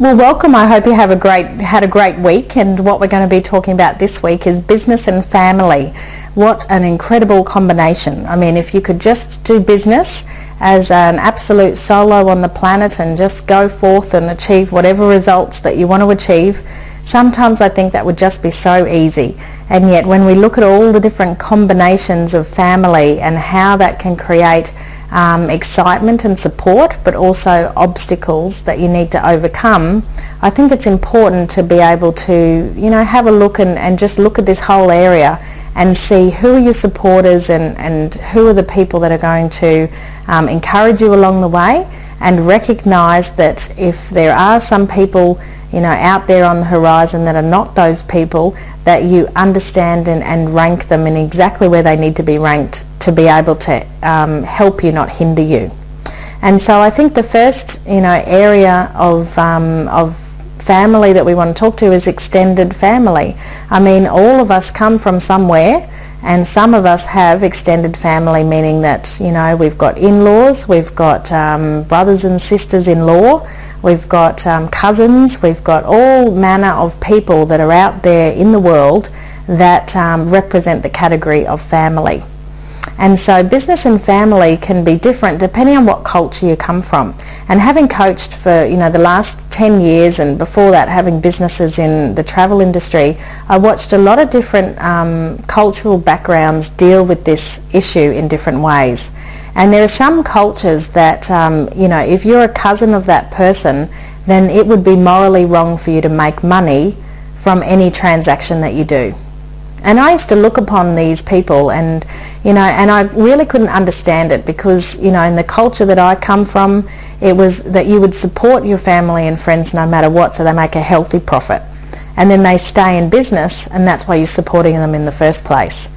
Well, welcome. I hope you have a great had a great week. And what we're going to be talking about this week is business and family. What an incredible combination! I mean, if you could just do business as an absolute solo on the planet and just go forth and achieve whatever results that you want to achieve, sometimes I think that would just be so easy. And yet, when we look at all the different combinations of family and how that can create um, excitement and support, but also obstacles that you need to overcome, I think it's important to be able to, you know, have a look and, and just look at this whole area and see who are your supporters and, and who are the people that are going to um, encourage you along the way and recognise that if there are some people you know, out there on the horizon that are not those people, that you understand and, and rank them in exactly where they need to be ranked to be able to um, help you, not hinder you. And so I think the first, you know, area of, um, of family that we want to talk to is extended family. I mean, all of us come from somewhere and some of us have extended family, meaning that, you know, we've got in-laws, we've got um, brothers and sisters-in-law, we've got um, cousins, we've got all manner of people that are out there in the world that um, represent the category of family. And so business and family can be different depending on what culture you come from. And having coached for, you know, the last 10 years and before that having businesses in the travel industry, I watched a lot of different um, cultural backgrounds deal with this issue in different ways. And there are some cultures that, um, you know, if you're a cousin of that person, then it would be morally wrong for you to make money from any transaction that you do. And I used to look upon these people and, you know, and I really couldn't understand it because, you know, in the culture that I come from, it was that you would support your family and friends no matter what so they make a healthy profit. And then they stay in business and that's why you're supporting them in the first place.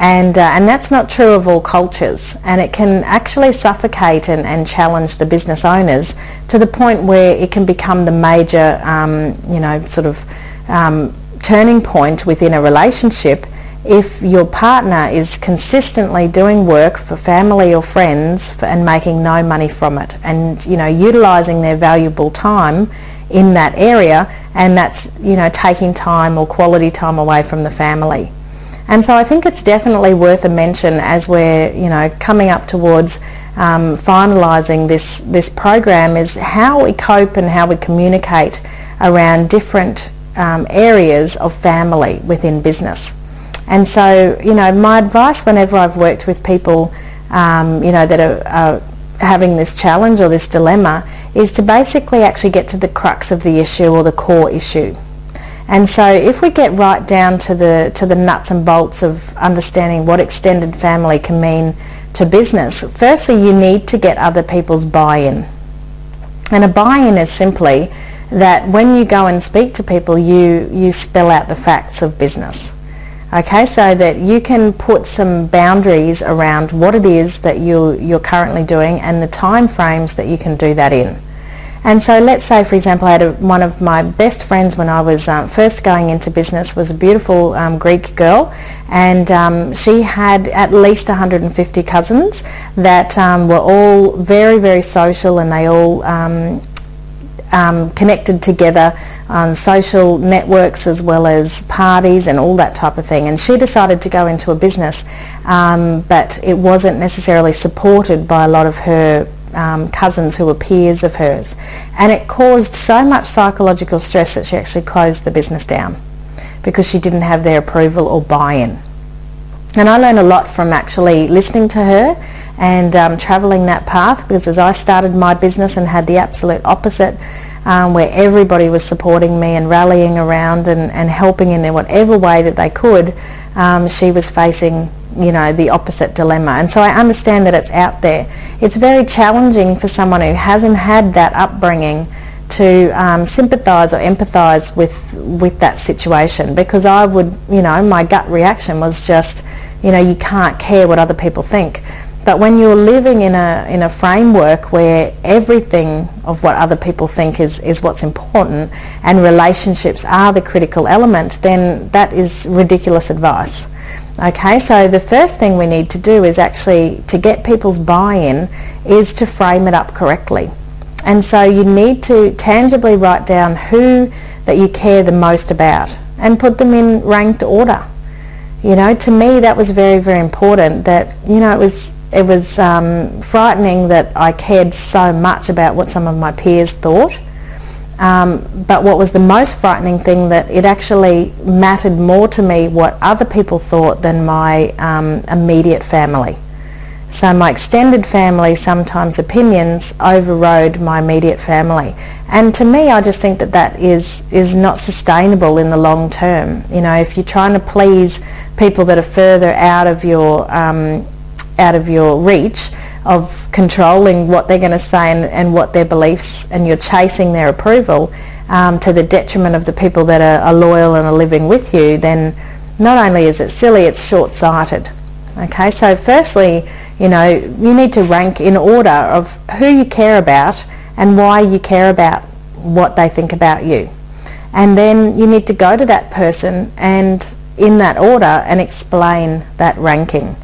And, uh, and that's not true of all cultures. And it can actually suffocate and, and challenge the business owners to the point where it can become the major, um, you know, sort of um, turning point within a relationship if your partner is consistently doing work for family or friends for, and making no money from it and you know utilizing their valuable time in that area and that's you know taking time or quality time away from the family and so I think it's definitely worth a mention as we're you know coming up towards um, finalising this this program is how we cope and how we communicate around different um, areas of family within business. And so, you know, my advice whenever I've worked with people, um, you know, that are, are, having this challenge or this dilemma is to basically actually get to the crux of the issue or the core issue. And so if we get right down to the, to the nuts and bolts of understanding what extended family can mean to business, firstly you need to get other people's buy-in. And a buy-in is simply that when you go and speak to people, you, you spell out the facts of business. Okay, so that you can put some boundaries around what it is that you, you're currently doing and the time frames that you can do that in. And so let's say, for example, I had a, one of my best friends when I was um, first going into business was a beautiful um, Greek girl, and um, she had at least 150 cousins that um, were all very, very social, and they all um, um, connected together on social networks as well as parties and all that type of thing. And she decided to go into a business, um, but it wasn't necessarily supported by a lot of her um, cousins who were peers of hers. And it caused so much psychological stress that she actually closed the business down because she didn't have their approval or buy-in. And I learned a lot from actually listening to her and um, travelling that path because as I started my business and had the absolute opposite um, where everybody was supporting me and rallying around and, and helping in whatever way that they could, um, she was facing you know the opposite dilemma. And so I understand that it's out there. It's very challenging for someone who hasn't had that upbringing to um, sympathise or empathise with with that situation. Because I would you know my gut reaction was just you know you can't care what other people think. But when you're living in a in a framework where everything of what other people think is is what's important and relationships are the critical element then that is ridiculous advice okay so the first thing we need to do is actually to get people's buy-in is to frame it up correctly And so you need to tangibly write down who that you care the most about and put them in ranked order. You know, to me that was very, very important that, you know, it was it was um, frightening that I cared so much about what some of my peers thought. Um, but what was the most frightening thing that it actually mattered more to me what other people thought than my um, immediate family. So my extended family sometimes opinions overrode my immediate family. And to me, I just think that that is, is not sustainable in the long term. You know, if you're trying to please people that are further out of your, um, out of your reach of controlling what they're going to say and, and what their beliefs, and you're chasing their approval um, to the detriment of the people that are, are loyal and are living with you, then not only is it silly, it's short-sighted. Okay, so firstly, you know, you need to rank in order of who you care about and why you care about what they think about you. And then you need to go to that person and in that order and explain that ranking.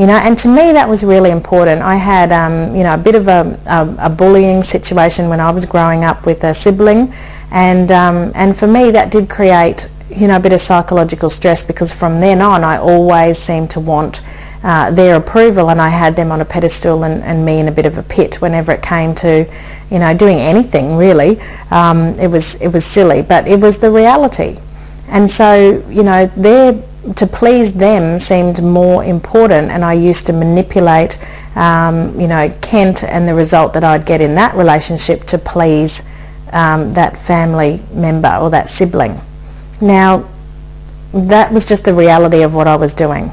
You know, and to me that was really important. I had, um, you know, a bit of a, a, a, bullying situation when I was growing up with a sibling, and um, and for me that did create, you know, a bit of psychological stress because from then on I always seemed to want uh, their approval and I had them on a pedestal and, and, me in a bit of a pit whenever it came to you know doing anything really. Um, it was it was silly but it was the reality. And so you know their to please them seemed more important and I used to manipulate um, you know Kent and the result that I'd get in that relationship to please um, that family member or that sibling now that was just the reality of what I was doing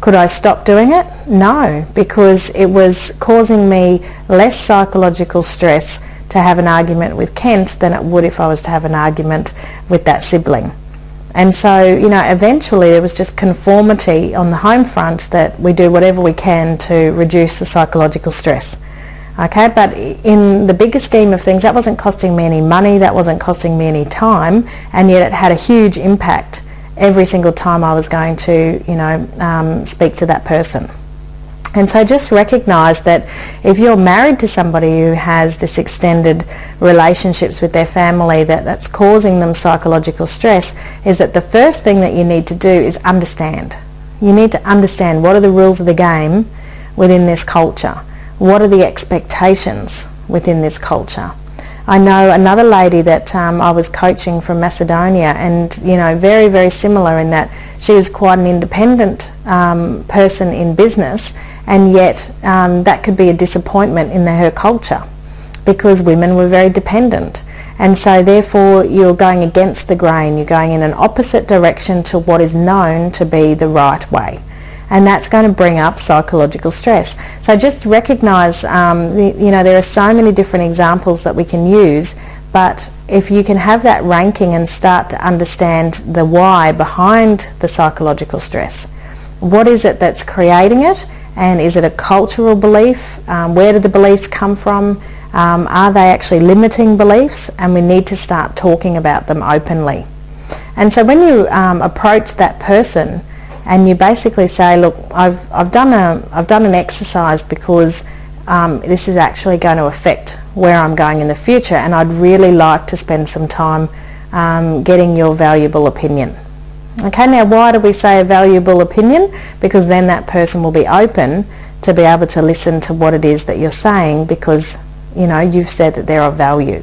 could I stop doing it? No, because it was causing me less psychological stress to have an argument with Kent than it would if I was to have an argument with that sibling. And so, you know, eventually it was just conformity on the home front that we do whatever we can to reduce the psychological stress. Okay, but in the bigger scheme of things, that wasn't costing me any money, that wasn't costing me any time, and yet it had a huge impact every single time I was going to, you know, um, speak to that person. And so just recognise that if you're married to somebody who has this extended relationships with their family that, that's causing them psychological stress, is that the first thing that you need to do is understand. You need to understand what are the rules of the game within this culture. What are the expectations within this culture? I know another lady that um, I was coaching from Macedonia and, you know, very, very similar in that she was quite an independent um, person in business and yet um, that could be a disappointment in the, her culture because women were very dependent. And so therefore you're going against the grain, you're going in an opposite direction to what is known to be the right way and that's going to bring up psychological stress. So just recognise, um, you know, there are so many different examples that we can use, but if you can have that ranking and start to understand the why behind the psychological stress, what is it that's creating it, and is it a cultural belief? Um, where do the beliefs come from? Um, are they actually limiting beliefs? And we need to start talking about them openly. And so when you um, approach that person, and you basically say, look, I've, I've, done, a, I've done an exercise because um, this is actually going to affect where I'm going in the future and I'd really like to spend some time um, getting your valuable opinion. Okay, now why do we say a valuable opinion? Because then that person will be open to be able to listen to what it is that you're saying because, you know, you've said that they're of value.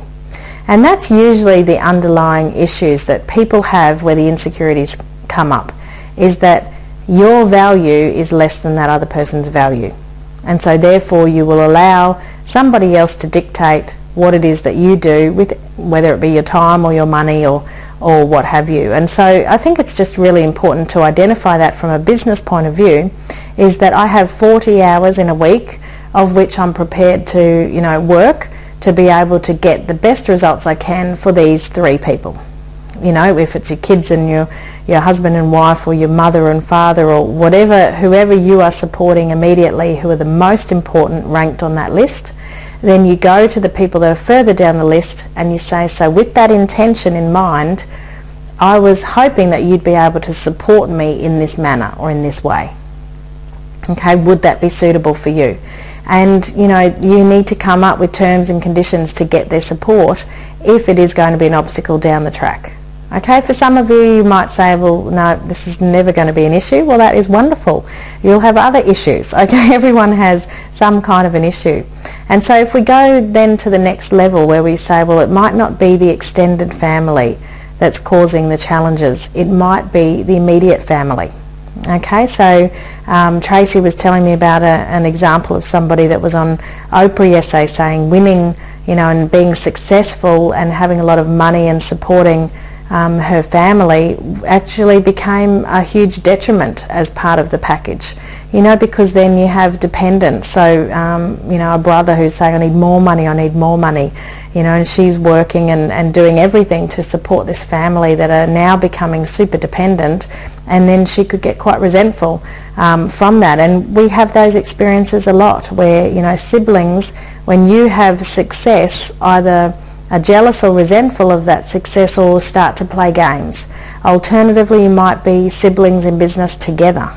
And that's usually the underlying issues that people have where the insecurities come up, is that your value is less than that other person's value. And so therefore you will allow somebody else to dictate what it is that you do with whether it be your time or your money or or what have you. And so I think it's just really important to identify that from a business point of view is that I have 40 hours in a week of which I'm prepared to, you know, work to be able to get the best results I can for these three people you know, if it's your kids and your, your husband and wife or your mother and father or whatever, whoever you are supporting immediately who are the most important ranked on that list, then you go to the people that are further down the list and you say, so with that intention in mind, I was hoping that you'd be able to support me in this manner or in this way. Okay, would that be suitable for you? and you know you need to come up with terms and conditions to get their support if it is going to be an obstacle down the track. Okay, for some of you, you might say, well, no, this is never going to be an issue. Well, that is wonderful. You'll have other issues. Okay, everyone has some kind of an issue. And so if we go then to the next level where we say, well, it might not be the extended family that's causing the challenges. It might be the immediate family. Okay, so um, Tracy was telling me about a, an example of somebody that was on Oprah yesterday saying winning, you know, and being successful and having a lot of money and supporting um, her family actually became a huge detriment as part of the package. You know, because then you have dependents. So, um, you know, a brother who's saying, I need more money, I need more money. You know, and she's working and, and doing everything to support this family that are now becoming super dependent. And then she could get quite resentful um, from that. And we have those experiences a lot where, you know, siblings, when you have success, either are jealous or resentful of that success or start to play games. Alternatively, you might be siblings in business together.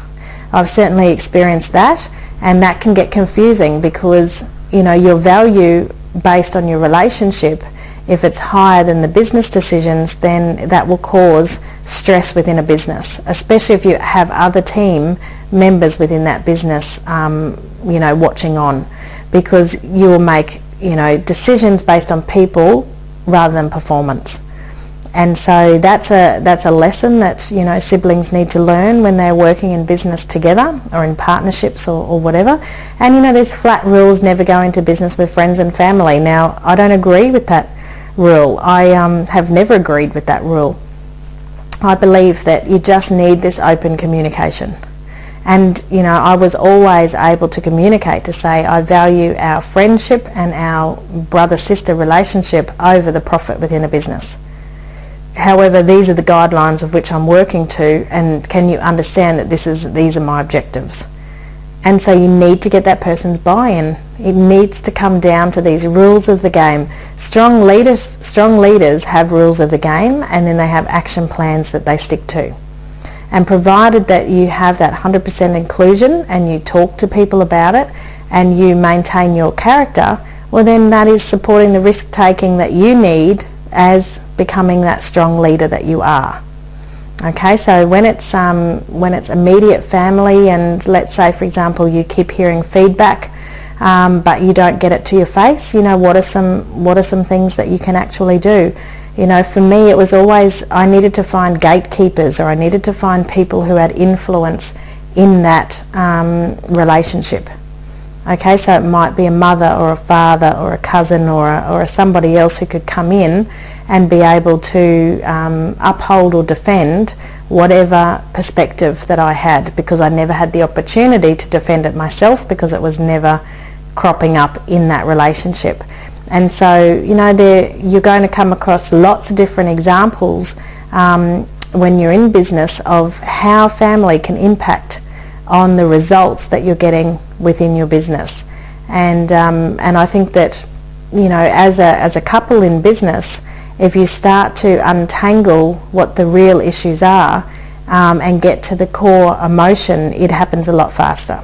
I've certainly experienced that and that can get confusing because you know your value based on your relationship if it's higher than the business decisions then that will cause stress within a business especially if you have other team members within that business um, you know watching on because you will make you know, decisions based on people rather than performance. And so that's a that's a lesson that you know siblings need to learn when they're working in business together or in partnerships or, or whatever. And you know, there's flat rules: never go into business with friends and family. Now, I don't agree with that rule. I um, have never agreed with that rule. I believe that you just need this open communication. And, you know, I was always able to communicate to say I value our friendship and our brother-sister relationship over the profit within a business. However, these are the guidelines of which I'm working to and can you understand that this is, these are my objectives? And so you need to get that person's buy-in. It needs to come down to these rules of the game. Strong leaders, strong leaders have rules of the game and then they have action plans that they stick to. And provided that you have that 100% inclusion and you talk to people about it and you maintain your character, well then that is supporting the risk taking that you need as becoming that strong leader that you are. Okay, so when it's um, when it's immediate family, and let's say, for example, you keep hearing feedback, um, but you don't get it to your face, you know, what are some what are some things that you can actually do? You know, for me, it was always I needed to find gatekeepers or I needed to find people who had influence in that um, relationship. Okay, so it might be a mother or a father or a cousin or a, or somebody else who could come in and be able to um, uphold or defend whatever perspective that I had because I never had the opportunity to defend it myself because it was never cropping up in that relationship. And so, you know, you're going to come across lots of different examples um, when you're in business of how family can impact on the results that you're getting within your business. And, um, and I think that, you know, as a, as a couple in business, if you start to untangle what the real issues are um, and get to the core emotion, it happens a lot faster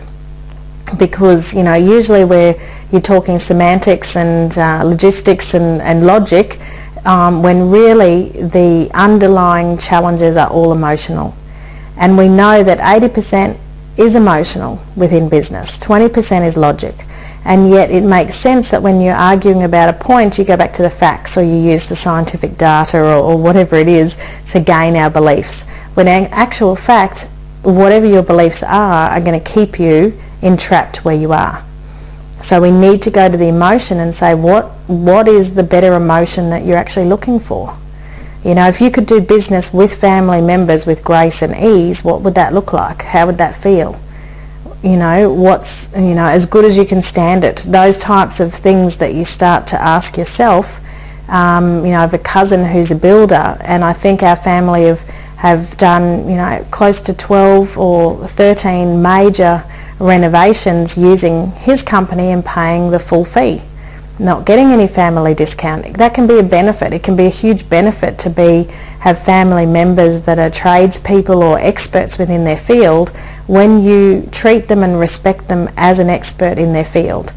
because you know usually where you're talking semantics and uh, logistics and, and logic um, when really the underlying challenges are all emotional. And we know that 80% is emotional within business 20% is logic. And yet it makes sense that when you're arguing about a point you go back to the facts or you use the scientific data or, or whatever it is to gain our beliefs. When in actual fact whatever your beliefs are are going to keep you entrapped where you are. So we need to go to the emotion and say what what is the better emotion that you're actually looking for. You know, if you could do business with family members with grace and ease, what would that look like? How would that feel? You know, what's you know as good as you can stand it. Those types of things that you start to ask yourself. Um, you know, I have a cousin who's a builder, and I think our family have have done you know close to 12 or 13 major renovations using his company and paying the full fee. not getting any family discount. That can be a benefit. It can be a huge benefit to be have family members that are tradespeople or experts within their field when you treat them and respect them as an expert in their field.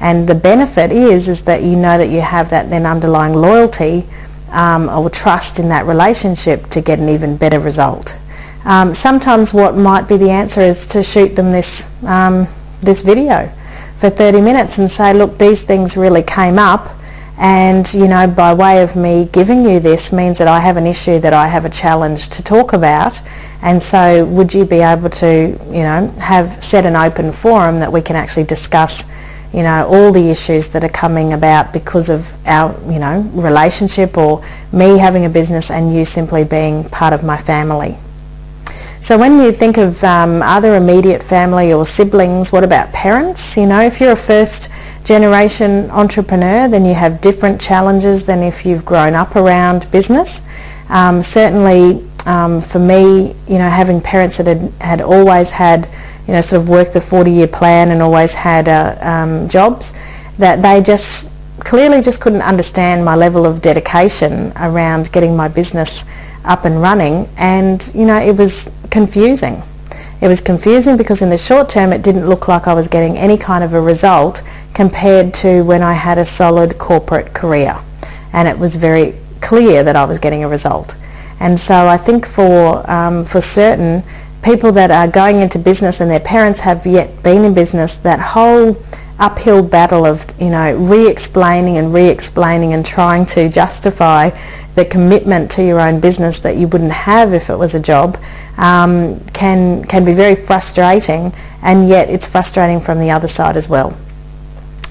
And the benefit is is that you know that you have that then underlying loyalty um, or trust in that relationship to get an even better result. Um, sometimes what might be the answer is to shoot them this um, this video for 30 minutes and say, look, these things really came up and, you know, by way of me giving you this means that I have an issue that I have a challenge to talk about. And so would you be able to, you know, have set an open forum that we can actually discuss you know, all the issues that are coming about because of our, you know, relationship or me having a business and you simply being part of my family. So when you think of um, other immediate family or siblings, what about parents? You know, if you're a first generation entrepreneur, then you have different challenges than if you've grown up around business. Um, certainly um, for me, you know, having parents that had, had always had, you know, sort of worked the 40-year plan and always had uh, um, jobs, that they just clearly just couldn't understand my level of dedication around getting my business up and running. And you know it was confusing. It was confusing because in the short term it didn't look like I was getting any kind of a result compared to when I had a solid corporate career. And it was very clear that I was getting a result. And so I think for um, for certain people that are going into business and their parents have yet been in business that whole uphill battle of you know re-explaining and re-explaining and trying to justify the commitment to your own business that you wouldn't have if it was a job um, can can be very frustrating and yet it's frustrating from the other side as well.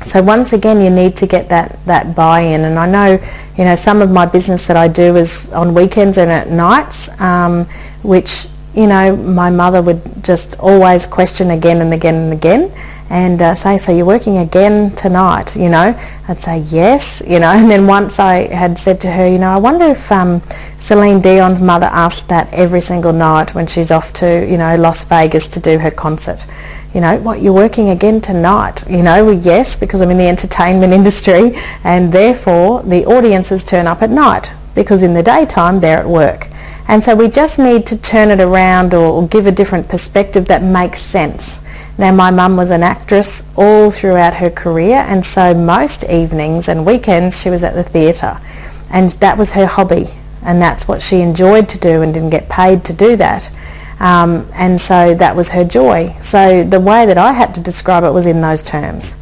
So once again you need to get that that buy-in. And I know you know some of my business that I do is on weekends and at nights um, which you know my mother would just always question again and again and again and uh, say, so you're working again tonight, you know? I'd say, yes, you know, and then once I had said to her, you know, I wonder if um, Celine Dion's mother asks that every single night when she's off to, you know, Las Vegas to do her concert. You know, what, you're working again tonight? You know, well, yes, because I'm in the entertainment industry and therefore the audiences turn up at night because in the daytime they're at work. And so we just need to turn it around or, or give a different perspective that makes sense. Now, my mum was an actress all throughout her career, and so most evenings and weekends she was at the theatre, and that was her hobby, and that's what she enjoyed to do and didn't get paid to do that. Um, and so that was her joy. So the way that I had to describe it was in those terms.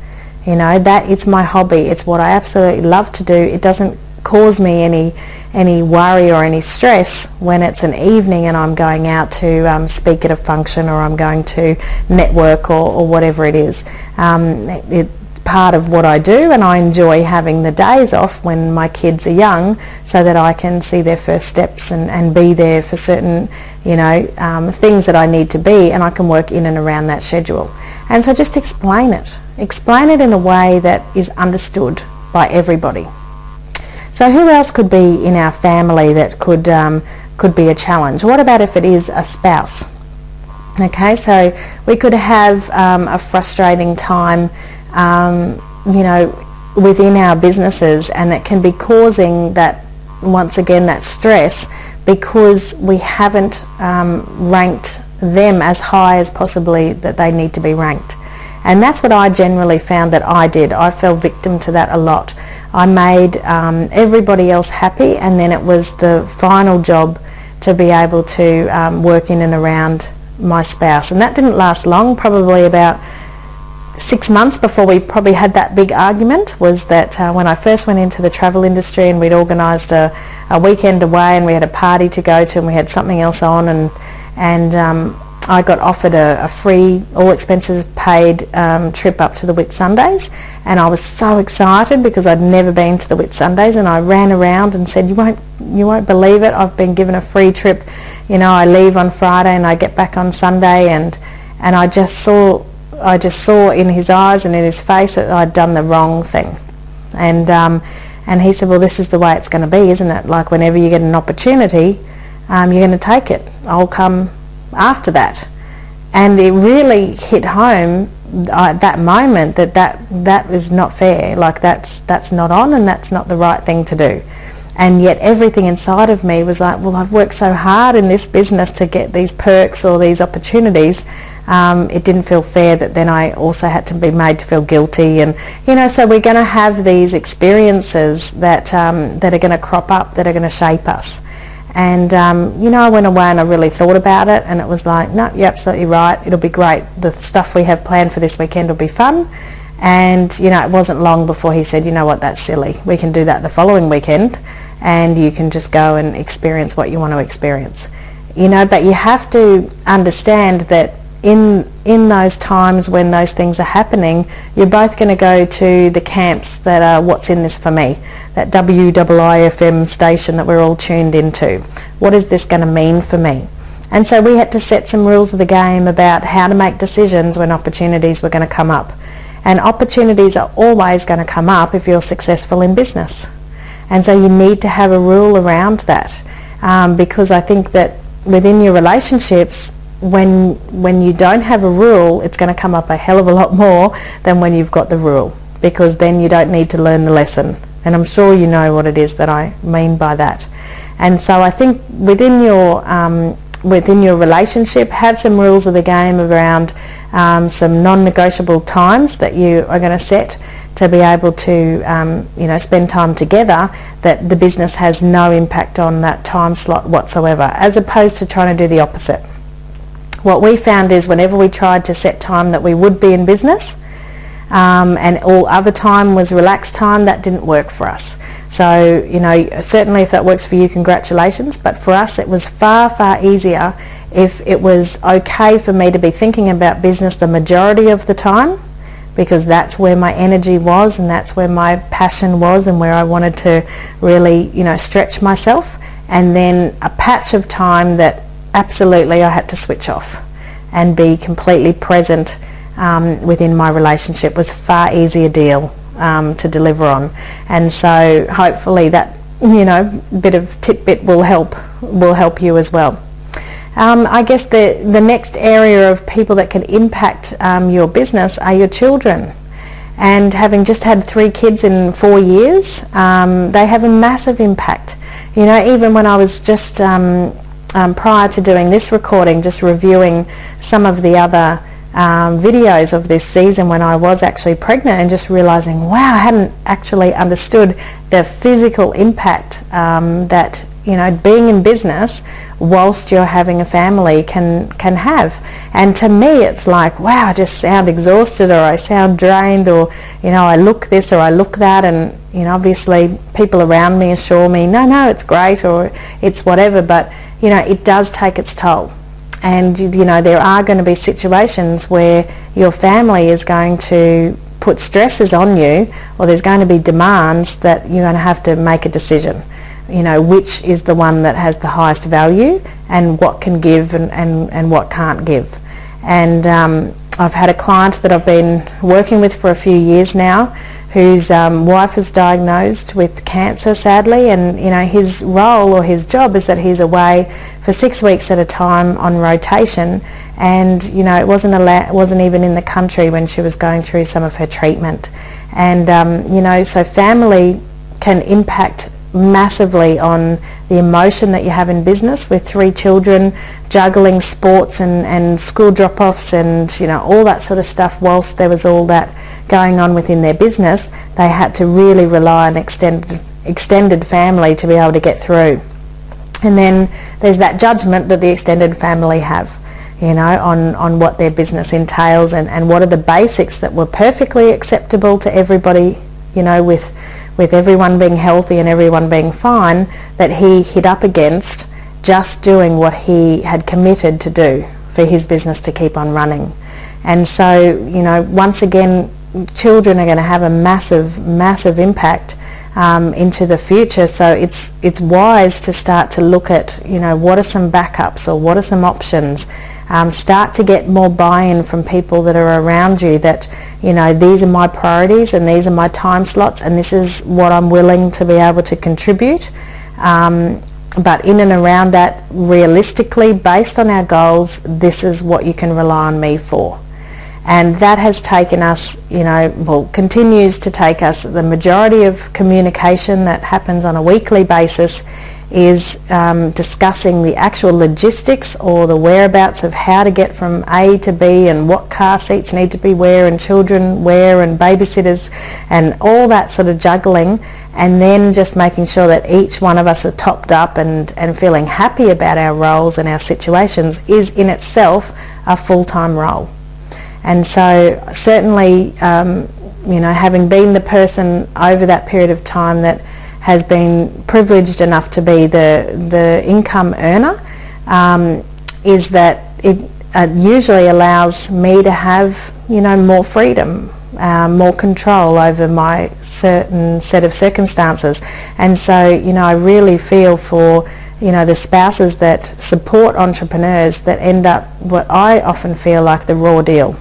You know, that it's my hobby. It's what I absolutely love to do. It doesn't cause me any any worry or any stress when it's an evening and I'm going out to um, speak at a function or I'm going to network or, or whatever it is. Um, it, it's part of what I do and I enjoy having the days off when my kids are young so that I can see their first steps and, and be there for certain you know um, things that I need to be and I can work in and around that schedule. And so just explain it. Explain it in a way that is understood by everybody. So who else could be in our family that could um, could be a challenge? What about if it is a spouse? Okay, so we could have um, a frustrating time, um, you know, within our businesses, and it can be causing that once again that stress because we haven't um, ranked them as high as possibly that they need to be ranked. And that's what I generally found that I did. I fell victim to that a lot. I made um, everybody else happy and then it was the final job to be able to um, work in and around my spouse. And that didn't last long, probably about six months before we probably had that big argument was that uh, when I first went into the travel industry and we'd organised a, a, weekend away and we had a party to go to and we had something else on and, and um, I got offered a, a free, all expenses paid um, trip up to the Whitsundays and I was so excited because I'd never been to the Whitsundays and I ran around and said, you won't, you won't believe it, I've been given a free trip. You know, I leave on Friday and I get back on Sunday and, and I just saw, I just saw in his eyes and in his face that I'd done the wrong thing. And, um, and he said, well, this is the way it's going to be, isn't it? Like whenever you get an opportunity, um, you're going to take it. I'll come after that. And it really hit home at that moment that that that is not fair. Like that's that's not on and that's not the right thing to do. And yet everything inside of me was like well I've worked so hard in this business to get these perks or these opportunities. Um, it didn't feel fair that then I also had to be made to feel guilty. And you know so we're going to have these experiences that um, that are going to crop up that are going to shape us and um, you know I went away and I really thought about it and it was like no you're absolutely right. It'll be great. The stuff we have planned for this weekend will be fun. And you know it wasn't long before he said you know what? That's silly. We can do that the following weekend and you can just go and experience what you want to experience. You know but you have to understand that in in those times when those things are happening, you're both going to go to the camps that are what's in this for me, that WIIFM station that we're all tuned into. What is this going to mean for me? And so we had to set some rules of the game about how to make decisions when opportunities were going to come up. And opportunities are always going to come up if you're successful in business. And so you need to have a rule around that um, because I think that within your relationships, when when you don't have a rule, it's going to come up a hell of a lot more than when you've got the rule because then you don't need to learn the lesson. And I'm sure you know what it is that I mean by that. And so I think within your um, within your relationship, have some rules of the game around um, some non-negotiable times that you are going to set to be able to um, you know spend time together that the business has no impact on that time slot whatsoever as opposed to trying to do the opposite what we found is whenever we tried to set time that we would be in business um, and all other time was relaxed time, that didn't work for us. So, you know, certainly if that works for you, congratulations. But for us, it was far, far easier if it was okay for me to be thinking about business the majority of the time because that's where my energy was and that's where my passion was and where I wanted to really, you know, stretch myself. And then a patch of time that absolutely I had to switch off and be completely present um, within my relationship. Was far easier deal um, to deliver on. And so hopefully that you know bit of tidbit will help will help you as well. Um, I guess the the next area of people that can impact um, your business are your children. And having just had three kids in four years um, they have a massive impact. You know even when I was just um, prior to doing this recording, just reviewing some of the other um, videos of this season when I was actually pregnant and just realizing, wow, I hadn't actually understood the physical impact um, that you know being in business whilst you're having a family can can have. And to me, it's like, wow, I just sound exhausted or I sound drained or you know I look this or I look that, and you know obviously people around me assure me, no, no, it's great or it's whatever, but you know, it does take its toll. And, you know, there are going to be situations where your family is going to put stresses on you or there's going to be demands that you're going to have to make a decision. You know, which is the one that has the highest value and what can give and, and, and what can't give. And um, I've had a client that I've been working with for a few years now whose um, wife was diagnosed with cancer sadly and you know his role or his job is that he's away for six weeks at a time on rotation and you know it wasn't ala- wasn't even in the country when she was going through some of her treatment and um, you know so family can impact massively on the emotion that you have in business with three children juggling sports and, and school drop-offs and you know all that sort of stuff whilst there was all that going on within their business they had to really rely on extended extended family to be able to get through. And then there's that judgment that the extended family have you know on on what their business entails and, and what are the basics that were perfectly acceptable to everybody you know with with everyone being healthy and everyone being fine, that he hit up against just doing what he had committed to do for his business to keep on running. And so, you know, once again, children are going to have a massive, massive impact um, into the future. So it's it's wise to start to look at, you know, what are some backups or what are some options um, start to get more buy-in from people that are around you that, you know, these are my priorities and these are my time slots and this is what I'm willing to be able to contribute. Um, but in and around that, realistically, based on our goals, this is what you can rely on me for. And that has taken us, you know, well, continues to take us, the majority of communication that happens on a weekly basis is um, discussing the actual logistics or the whereabouts of how to get from A to B and what car seats need to be where and children where and babysitters and all that sort of juggling and then just making sure that each one of us are topped up and, and feeling happy about our roles and our situations is in itself a full-time role. And so certainly, um, you know, having been the person over that period of time that has been privileged enough to be the, the income earner um, is that it uh, usually allows me to have, you know, more freedom, uh, more control over my certain set of circumstances. And so, you know, I really feel for, you know, the spouses that support entrepreneurs that end up what I often feel like the raw deal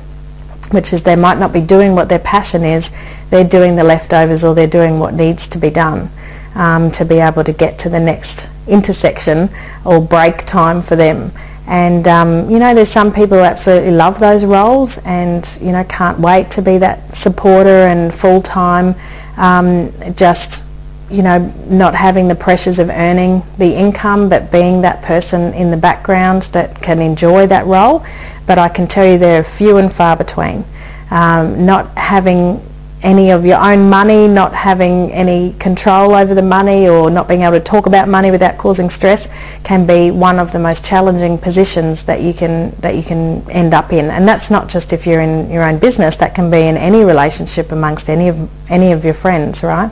which is they might not be doing what their passion is, they're doing the leftovers or they're doing what needs to be done um, to be able to get to the next intersection or break time for them. And um, you know, there's some people who absolutely love those roles and you know can't wait to be that supporter and full time. Um, just you know, not having the pressures of earning the income, but being that person in the background that can enjoy that role. But I can tell you they're few and far between. Um, not having any of your own money, not having any control over the money or not being able to talk about money without causing stress can be one of the most challenging positions that you can that you can end up in. And that's not just if you're in your own business, that can be in any relationship amongst any of any of your friends, right?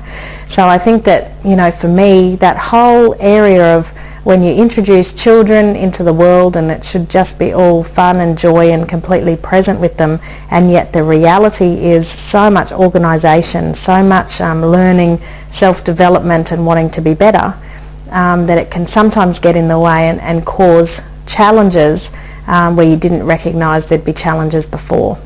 So I think that, you know, for me that whole area of when you introduce children into the world and it should just be all fun and joy and completely present with them and yet the reality is so much organisation, so much um, learning, self-development and wanting to be better um, that it can sometimes get in the way and, and cause challenges um, where you didn't recognise there'd be challenges before.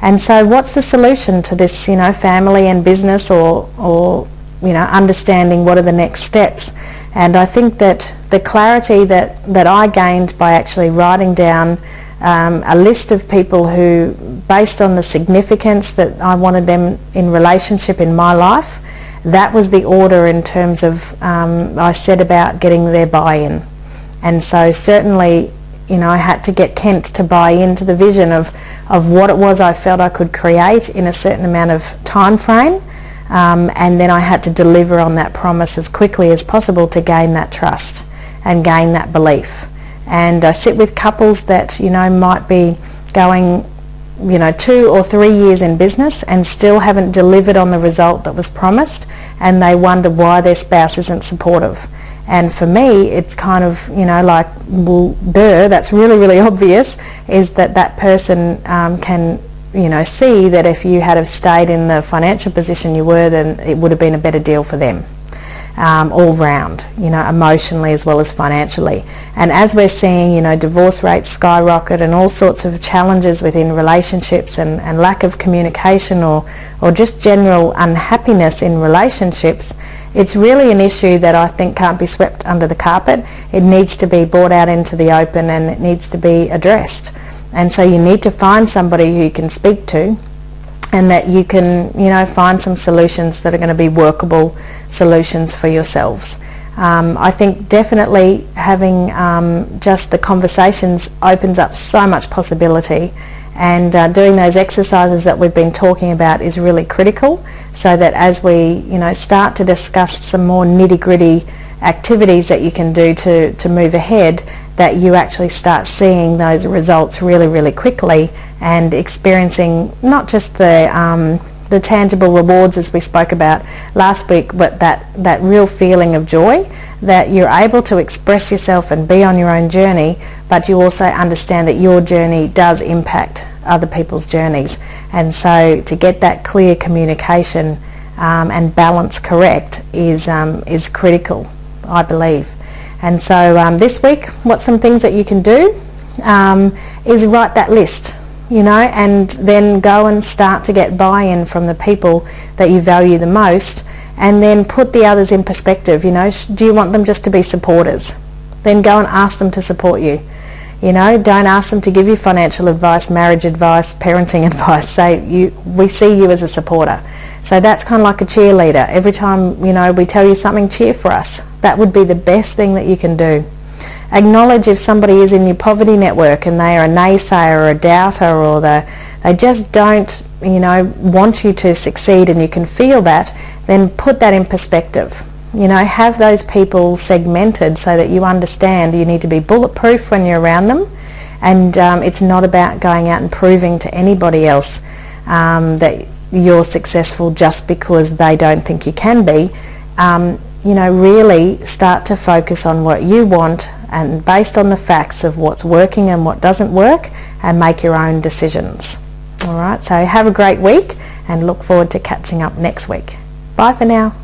And so what's the solution to this, you know, family and business or, or you know, understanding what are the next steps? And I think that the clarity that, that I gained by actually writing down um, a list of people who, based on the significance that I wanted them in relationship in my life, that was the order in terms of um, I said about getting their buy-in. And so certainly, you know, I had to get Kent to buy into the vision of, of what it was I felt I could create in a certain amount of time frame um, and then I had to deliver on that promise as quickly as possible to gain that trust and gain that belief. And I sit with couples that, you know, might be going, you know, two or three years in business and still haven't delivered on the result that was promised and they wonder why their spouse isn't supportive. And for me, it's kind of, you know, like, well, duh, that's really, really obvious, is that that person um, can you know, see that if you had have stayed in the financial position you were, then it would have been a better deal for them. Um, all round, you know, emotionally as well as financially. And as we're seeing, you know, divorce rates skyrocket and all sorts of challenges within relationships and, and lack of communication or, or just general unhappiness in relationships, it's really an issue that I think can't be swept under the carpet. It needs to be brought out into the open and it needs to be addressed. And so you need to find somebody who you can speak to and that you can, you know, find some solutions that are going to be workable solutions for yourselves. Um, I think definitely having um, just the conversations opens up so much possibility and uh, doing those exercises that we've been talking about is really critical so that as we you know start to discuss some more nitty gritty activities that you can do to, to move ahead that you actually start seeing those results really, really quickly and experiencing not just the um, the tangible rewards as we spoke about last week, but that, that real feeling of joy that you're able to express yourself and be on your own journey, but you also understand that your journey does impact other people's journeys. And so to get that clear communication um, and balance correct is, um, is critical, I believe. And so um, this week, what's some things that you can do um, is write that list, you know, and then go and start to get buy-in from the people that you value the most and then put the others in perspective, you know, do you want them just to be supporters? Then go and ask them to support you. You know, don't ask them to give you financial advice, marriage advice, parenting advice. Say you, we see you as a supporter. So that's kind of like a cheerleader. Every time you know we tell you something, cheer for us. That would be the best thing that you can do. Acknowledge if somebody is in your poverty network and they are a naysayer or a doubter or the, they just don't, you know, want you to succeed and you can feel that, then put that in perspective. You know, have those people segmented so that you understand you need to be bulletproof when you're around them and um, it's not about going out and proving to anybody else um, that you're successful just because they don't think you can be. Um, you know, really start to focus on what you want and based on the facts of what's working and what doesn't work and make your own decisions. All right, so have a great week and look forward to catching up next week. Bye for now.